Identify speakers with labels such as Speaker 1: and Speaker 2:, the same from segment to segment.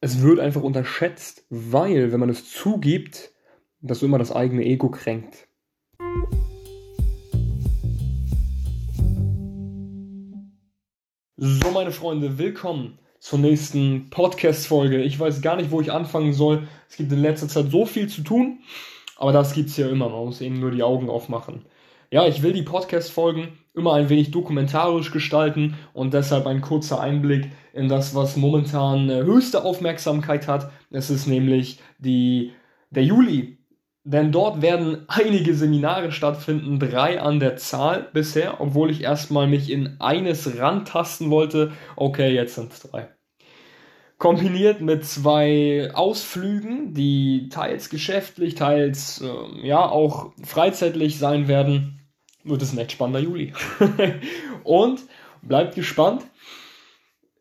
Speaker 1: es wird einfach unterschätzt, weil, wenn man es zugibt, dass du immer das eigene Ego kränkt. So, meine Freunde, willkommen zur nächsten Podcast-Folge. Ich weiß gar nicht, wo ich anfangen soll. Es gibt in letzter Zeit so viel zu tun, aber das gibt es ja immer. Man muss eben nur die Augen aufmachen. Ja, ich will die Podcast-Folgen immer ein wenig dokumentarisch gestalten und deshalb ein kurzer Einblick in das, was momentan äh, höchste Aufmerksamkeit hat. Es ist nämlich die, der Juli. Denn dort werden einige Seminare stattfinden, drei an der Zahl bisher, obwohl ich erstmal mich in eines rantasten wollte. Okay, jetzt sind es drei. Kombiniert mit zwei Ausflügen, die teils geschäftlich, teils äh, ja auch freizeitlich sein werden wird es ein echt spannender Juli. und bleibt gespannt.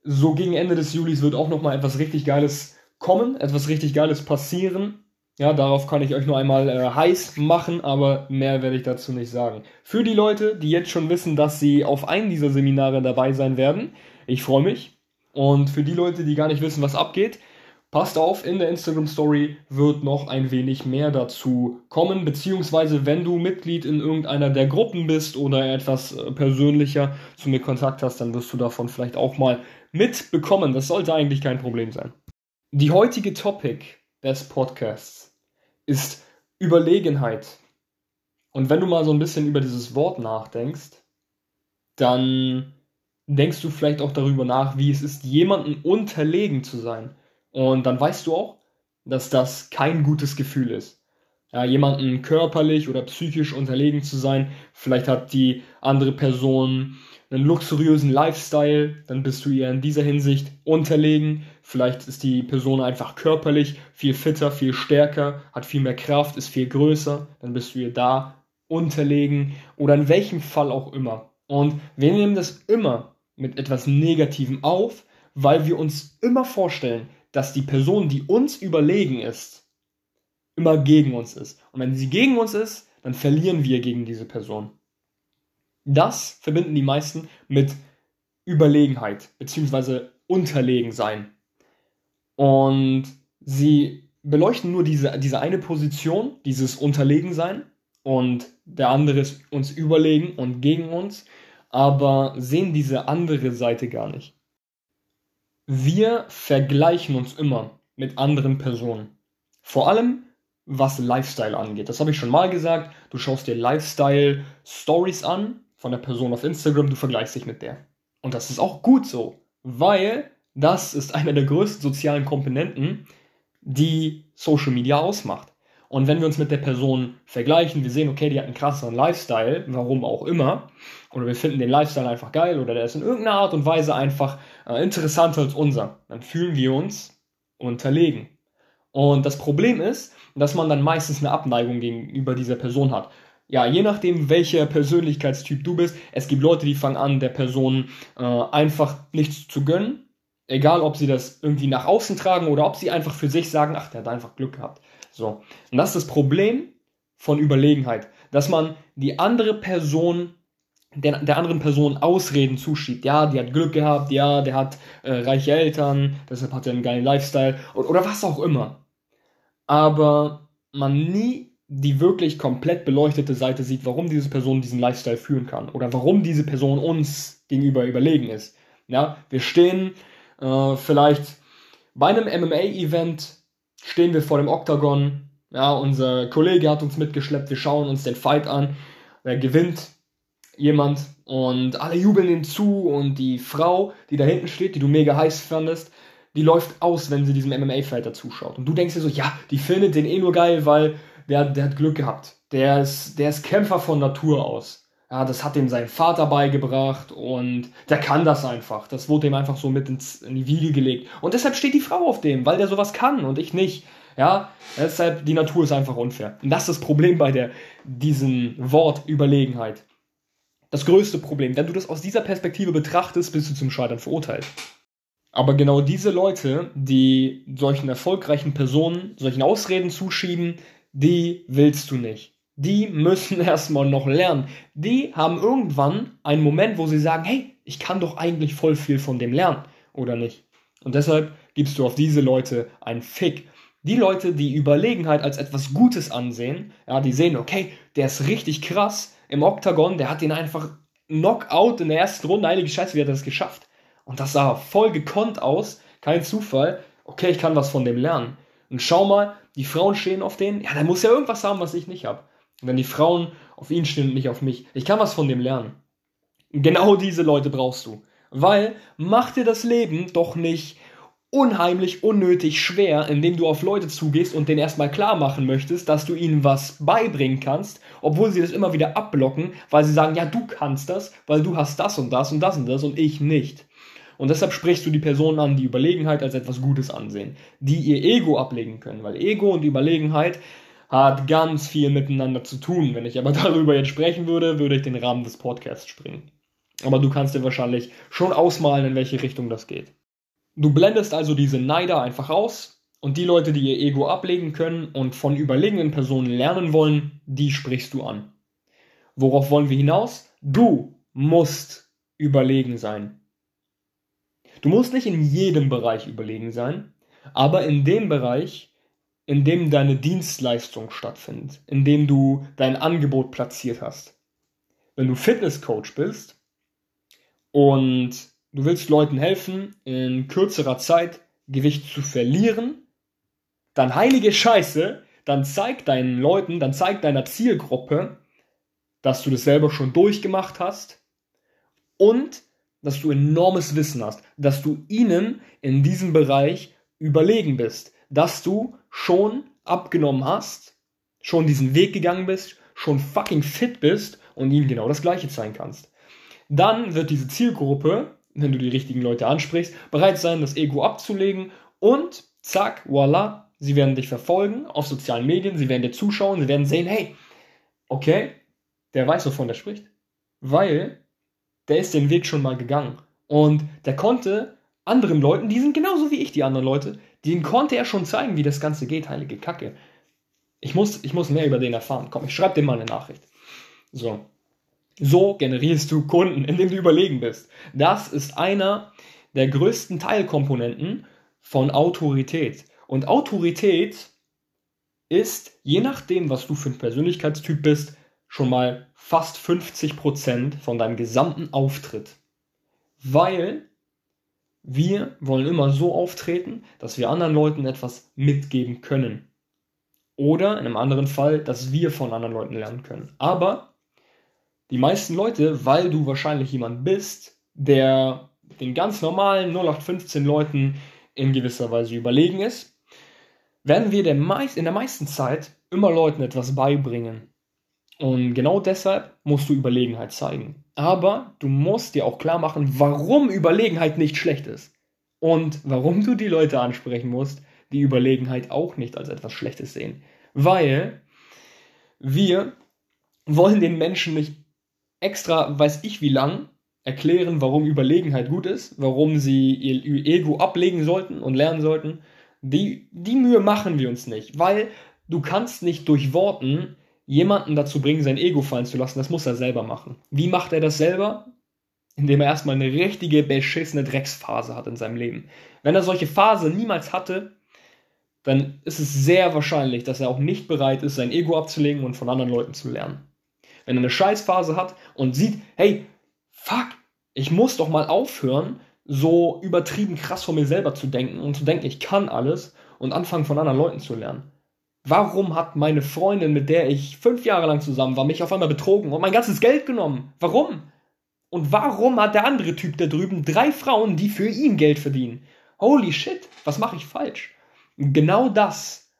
Speaker 1: So gegen Ende des Julis wird auch noch mal etwas richtig Geiles kommen, etwas richtig Geiles passieren. Ja, darauf kann ich euch nur einmal äh, heiß machen, aber mehr werde ich dazu nicht sagen. Für die Leute, die jetzt schon wissen, dass sie auf einem dieser Seminare dabei sein werden, ich freue mich. Und für die Leute, die gar nicht wissen, was abgeht, Passt auf, in der Instagram Story wird noch ein wenig mehr dazu kommen, beziehungsweise wenn du Mitglied in irgendeiner der Gruppen bist oder etwas äh, persönlicher zu mir Kontakt hast, dann wirst du davon vielleicht auch mal mitbekommen. Das sollte eigentlich kein Problem sein. Die heutige Topic des Podcasts ist Überlegenheit. Und wenn du mal so ein bisschen über dieses Wort nachdenkst, dann denkst du vielleicht auch darüber nach, wie es ist, jemandem unterlegen zu sein. Und dann weißt du auch, dass das kein gutes Gefühl ist. Ja, jemanden körperlich oder psychisch unterlegen zu sein, vielleicht hat die andere Person einen luxuriösen Lifestyle, dann bist du ihr in dieser Hinsicht unterlegen. Vielleicht ist die Person einfach körperlich viel fitter, viel stärker, hat viel mehr Kraft, ist viel größer, dann bist du ihr da unterlegen oder in welchem Fall auch immer. Und wir nehmen das immer mit etwas Negativem auf, weil wir uns immer vorstellen, dass die Person, die uns überlegen ist, immer gegen uns ist. Und wenn sie gegen uns ist, dann verlieren wir gegen diese Person. Das verbinden die meisten mit Überlegenheit bzw. unterlegen sein. Und sie beleuchten nur diese, diese eine Position, dieses Unterlegensein und der andere ist uns überlegen und gegen uns, aber sehen diese andere Seite gar nicht. Wir vergleichen uns immer mit anderen Personen. Vor allem was Lifestyle angeht. Das habe ich schon mal gesagt. Du schaust dir Lifestyle Stories an von der Person auf Instagram, du vergleichst dich mit der. Und das ist auch gut so, weil das ist einer der größten sozialen Komponenten, die Social Media ausmacht. Und wenn wir uns mit der Person vergleichen, wir sehen, okay, die hat einen krasseren Lifestyle, warum auch immer, oder wir finden den Lifestyle einfach geil oder der ist in irgendeiner Art und Weise einfach äh, interessanter als unser, dann fühlen wir uns unterlegen. Und das Problem ist, dass man dann meistens eine Abneigung gegenüber dieser Person hat. Ja, je nachdem, welcher Persönlichkeitstyp du bist, es gibt Leute, die fangen an, der Person äh, einfach nichts zu gönnen. Egal, ob sie das irgendwie nach außen tragen oder ob sie einfach für sich sagen, ach, der hat einfach Glück gehabt. So. Und das ist das Problem von Überlegenheit, dass man die andere Person der, der anderen Person Ausreden zuschiebt. Ja, die hat Glück gehabt, ja, der hat äh, reiche Eltern, deshalb hat er einen geilen Lifestyle oder, oder was auch immer. Aber man nie die wirklich komplett beleuchtete Seite sieht, warum diese Person diesen Lifestyle führen kann oder warum diese Person uns gegenüber überlegen ist. Ja, wir stehen äh, vielleicht bei einem MMA-Event stehen wir vor dem Oktagon. Ja, unser Kollege hat uns mitgeschleppt. Wir schauen uns den Fight an. Wer gewinnt? Jemand. Und alle jubeln ihm zu. Und die Frau, die da hinten steht, die du mega heiß fandest, die läuft aus, wenn sie diesem MMA-Fighter zuschaut. Und du denkst dir so, ja, die findet den eh nur geil, weil der, der hat Glück gehabt. Der ist, der ist Kämpfer von Natur aus. Ja, das hat ihm sein Vater beigebracht und der kann das einfach. Das wurde ihm einfach so mit ins, in die Wiege gelegt. Und deshalb steht die Frau auf dem, weil der sowas kann und ich nicht. Ja, deshalb, die Natur ist einfach unfair. Und das ist das Problem bei der, diesem Wort Überlegenheit. Das größte Problem. Wenn du das aus dieser Perspektive betrachtest, bist du zum Scheitern verurteilt. Aber genau diese Leute, die solchen erfolgreichen Personen solchen Ausreden zuschieben, die willst du nicht die müssen erstmal noch lernen. Die haben irgendwann einen Moment, wo sie sagen, hey, ich kann doch eigentlich voll viel von dem lernen, oder nicht? Und deshalb gibst du auf diese Leute einen Fick. Die Leute, die Überlegenheit als etwas Gutes ansehen, ja, die sehen, okay, der ist richtig krass im Oktagon, der hat den einfach Knockout in der ersten Runde, heilige Scheiße, wie hat er das geschafft? Und das sah voll gekonnt aus, kein Zufall. Okay, ich kann was von dem lernen. Und schau mal, die Frauen stehen auf den, ja, der muss ja irgendwas haben, was ich nicht habe. Und wenn die Frauen auf ihn stehen und nicht auf mich, ich kann was von dem lernen. Genau diese Leute brauchst du. Weil mach dir das Leben doch nicht unheimlich unnötig schwer, indem du auf Leute zugehst und denen erstmal klar machen möchtest, dass du ihnen was beibringen kannst, obwohl sie das immer wieder abblocken, weil sie sagen, ja, du kannst das, weil du hast das und das und das und das und ich nicht. Und deshalb sprichst du die Personen an, die Überlegenheit als etwas Gutes ansehen, die ihr Ego ablegen können, weil Ego und Überlegenheit hat ganz viel miteinander zu tun. Wenn ich aber darüber jetzt sprechen würde, würde ich den Rahmen des Podcasts springen. Aber du kannst dir wahrscheinlich schon ausmalen, in welche Richtung das geht. Du blendest also diese Neider einfach aus und die Leute, die ihr Ego ablegen können und von überlegenen Personen lernen wollen, die sprichst du an. Worauf wollen wir hinaus? Du musst überlegen sein. Du musst nicht in jedem Bereich überlegen sein, aber in dem Bereich, in dem deine Dienstleistung stattfindet, in dem du dein Angebot platziert hast. Wenn du Fitnesscoach bist und du willst Leuten helfen, in kürzerer Zeit Gewicht zu verlieren, dann heilige Scheiße, dann zeig deinen Leuten, dann zeig deiner Zielgruppe, dass du das selber schon durchgemacht hast und dass du enormes Wissen hast, dass du ihnen in diesem Bereich überlegen bist, dass du schon abgenommen hast, schon diesen Weg gegangen bist, schon fucking fit bist und ihnen genau das Gleiche zeigen kannst. Dann wird diese Zielgruppe, wenn du die richtigen Leute ansprichst, bereit sein, das Ego abzulegen und zack, voila, sie werden dich verfolgen auf sozialen Medien, sie werden dir zuschauen, sie werden sehen, hey, okay, der weiß, wovon er spricht. Weil der ist den Weg schon mal gegangen. Und der konnte anderen Leuten, die sind genauso wie ich, die anderen Leute, denen konnte er schon zeigen, wie das Ganze geht, heilige Kacke. Ich muss, ich muss mehr über den erfahren. Komm, ich schreibe dir mal eine Nachricht. So. So generierst du Kunden, indem du überlegen bist. Das ist einer der größten Teilkomponenten von Autorität. Und Autorität ist, je nachdem, was du für ein Persönlichkeitstyp bist, schon mal fast 50% von deinem gesamten Auftritt. Weil wir wollen immer so auftreten, dass wir anderen Leuten etwas mitgeben können. Oder in einem anderen Fall, dass wir von anderen Leuten lernen können. Aber die meisten Leute, weil du wahrscheinlich jemand bist, der den ganz normalen 0815 Leuten in gewisser Weise überlegen ist, werden wir der meist, in der meisten Zeit immer Leuten etwas beibringen. Und genau deshalb musst du Überlegenheit zeigen. Aber du musst dir auch klar machen, warum Überlegenheit nicht schlecht ist. Und warum du die Leute ansprechen musst, die Überlegenheit auch nicht als etwas Schlechtes sehen. Weil wir wollen den Menschen nicht extra, weiß ich wie lang, erklären, warum Überlegenheit gut ist, warum sie ihr Ego ablegen sollten und lernen sollten. Die, die Mühe machen wir uns nicht, weil du kannst nicht durch Worten jemanden dazu bringen, sein Ego fallen zu lassen, das muss er selber machen. Wie macht er das selber? Indem er erstmal eine richtige beschissene Drecksphase hat in seinem Leben. Wenn er solche Phase niemals hatte, dann ist es sehr wahrscheinlich, dass er auch nicht bereit ist, sein Ego abzulegen und von anderen Leuten zu lernen. Wenn er eine Scheißphase hat und sieht, hey, fuck, ich muss doch mal aufhören, so übertrieben krass von mir selber zu denken und zu denken, ich kann alles und anfangen von anderen Leuten zu lernen. Warum hat meine Freundin, mit der ich fünf Jahre lang zusammen war, mich auf einmal betrogen und mein ganzes Geld genommen? Warum? Und warum hat der andere Typ da drüben drei Frauen, die für ihn Geld verdienen? Holy shit, was mache ich falsch? Genau das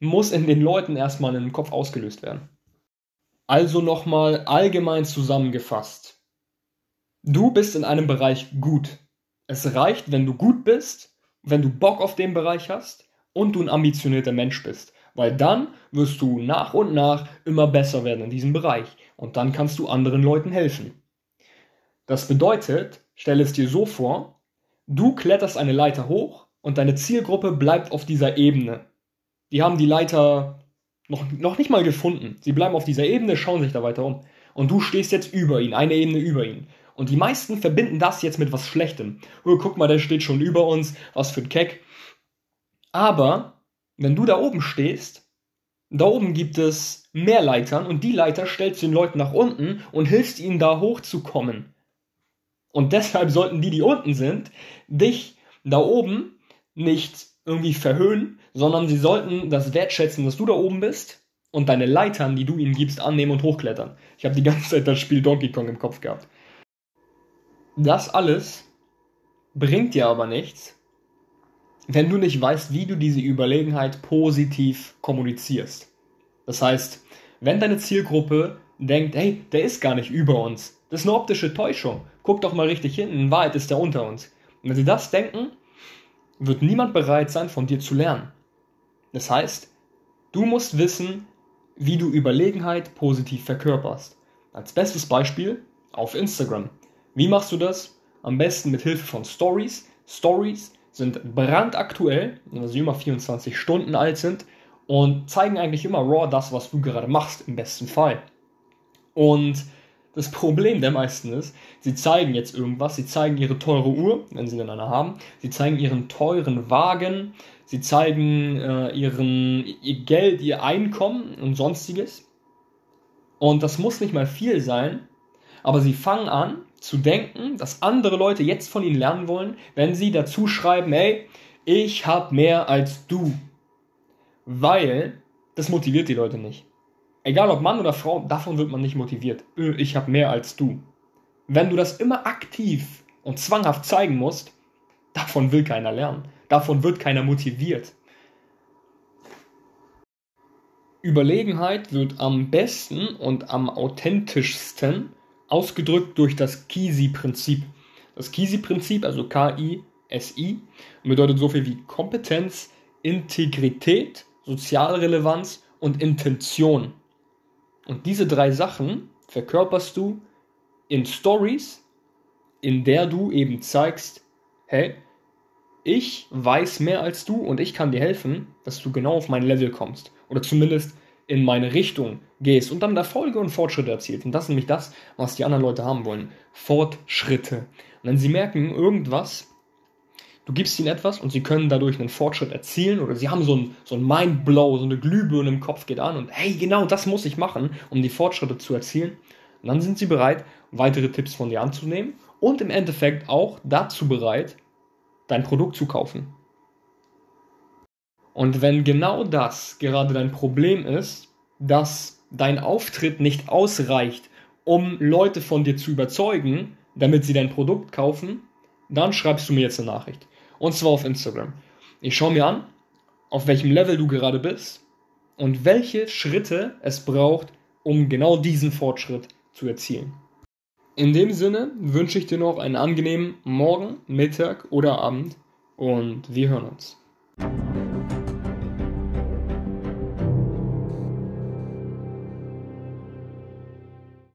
Speaker 1: muss in den Leuten erstmal in den Kopf ausgelöst werden. Also nochmal allgemein zusammengefasst. Du bist in einem Bereich gut. Es reicht, wenn du gut bist, wenn du Bock auf den Bereich hast und du ein ambitionierter Mensch bist weil dann wirst du nach und nach immer besser werden in diesem Bereich und dann kannst du anderen Leuten helfen. Das bedeutet, stell es dir so vor, du kletterst eine Leiter hoch und deine Zielgruppe bleibt auf dieser Ebene. Die haben die Leiter noch, noch nicht mal gefunden. Sie bleiben auf dieser Ebene, schauen sich da weiter um. Und du stehst jetzt über ihn, eine Ebene über ihn. Und die meisten verbinden das jetzt mit was Schlechtem. Oh, guck mal, der steht schon über uns, was für ein Keck. Aber wenn du da oben stehst, da oben gibt es mehr Leitern und die Leiter stellst du den Leuten nach unten und hilfst ihnen da hochzukommen. Und deshalb sollten die, die unten sind, dich da oben nicht irgendwie verhöhnen, sondern sie sollten das wertschätzen, dass du da oben bist und deine Leitern, die du ihnen gibst, annehmen und hochklettern. Ich habe die ganze Zeit das Spiel Donkey Kong im Kopf gehabt. Das alles bringt dir aber nichts, wenn du nicht weißt, wie du diese Überlegenheit positiv kommunizierst. Das heißt, wenn deine Zielgruppe denkt, hey, der ist gar nicht über uns, das ist eine optische Täuschung, guck doch mal richtig hin, in Wahrheit ist der unter uns. Und wenn sie das denken, wird niemand bereit sein, von dir zu lernen. Das heißt, du musst wissen, wie du Überlegenheit positiv verkörperst. Als bestes Beispiel auf Instagram. Wie machst du das? Am besten mit Hilfe von Stories. Stories sind brandaktuell, weil sie immer 24 Stunden alt sind und zeigen eigentlich immer raw das, was du gerade machst, im besten Fall. Und das Problem der meisten ist, sie zeigen jetzt irgendwas, sie zeigen ihre teure Uhr, wenn sie denn eine haben, sie zeigen ihren teuren Wagen, sie zeigen äh, ihren, ihr Geld, ihr Einkommen und sonstiges. Und das muss nicht mal viel sein, aber sie fangen an zu denken, dass andere Leute jetzt von ihnen lernen wollen, wenn sie dazu schreiben, hey, ich habe mehr als du. Weil das motiviert die Leute nicht. Egal ob Mann oder Frau, davon wird man nicht motiviert. Ich habe mehr als du. Wenn du das immer aktiv und zwanghaft zeigen musst, davon will keiner lernen. Davon wird keiner motiviert. Überlegenheit wird am besten und am authentischsten ausgedrückt durch das KISI-Prinzip. Das KISI-Prinzip, also K-I-S-I, bedeutet so viel wie Kompetenz, Integrität, Sozialrelevanz und Intention. Und diese drei Sachen verkörperst du in Stories, in der du eben zeigst, hey, ich weiß mehr als du und ich kann dir helfen, dass du genau auf mein Level kommst. Oder zumindest in meine Richtung gehst und dann Erfolge und Fortschritte erzielst. Und das ist nämlich das, was die anderen Leute haben wollen. Fortschritte. Und wenn sie merken, irgendwas du gibst ihnen etwas und sie können dadurch einen Fortschritt erzielen oder sie haben so ein, so ein Mindblow, so eine Glühbirne im Kopf geht an und hey, genau das muss ich machen, um die Fortschritte zu erzielen. Und dann sind sie bereit, weitere Tipps von dir anzunehmen und im Endeffekt auch dazu bereit, dein Produkt zu kaufen. Und wenn genau das gerade dein Problem ist, dass dein Auftritt nicht ausreicht, um Leute von dir zu überzeugen, damit sie dein Produkt kaufen, dann schreibst du mir jetzt eine Nachricht. Und zwar auf Instagram. Ich schaue mir an, auf welchem Level du gerade bist und welche Schritte es braucht, um genau diesen Fortschritt zu erzielen. In dem Sinne wünsche ich dir noch einen angenehmen Morgen, Mittag oder Abend und wir hören uns.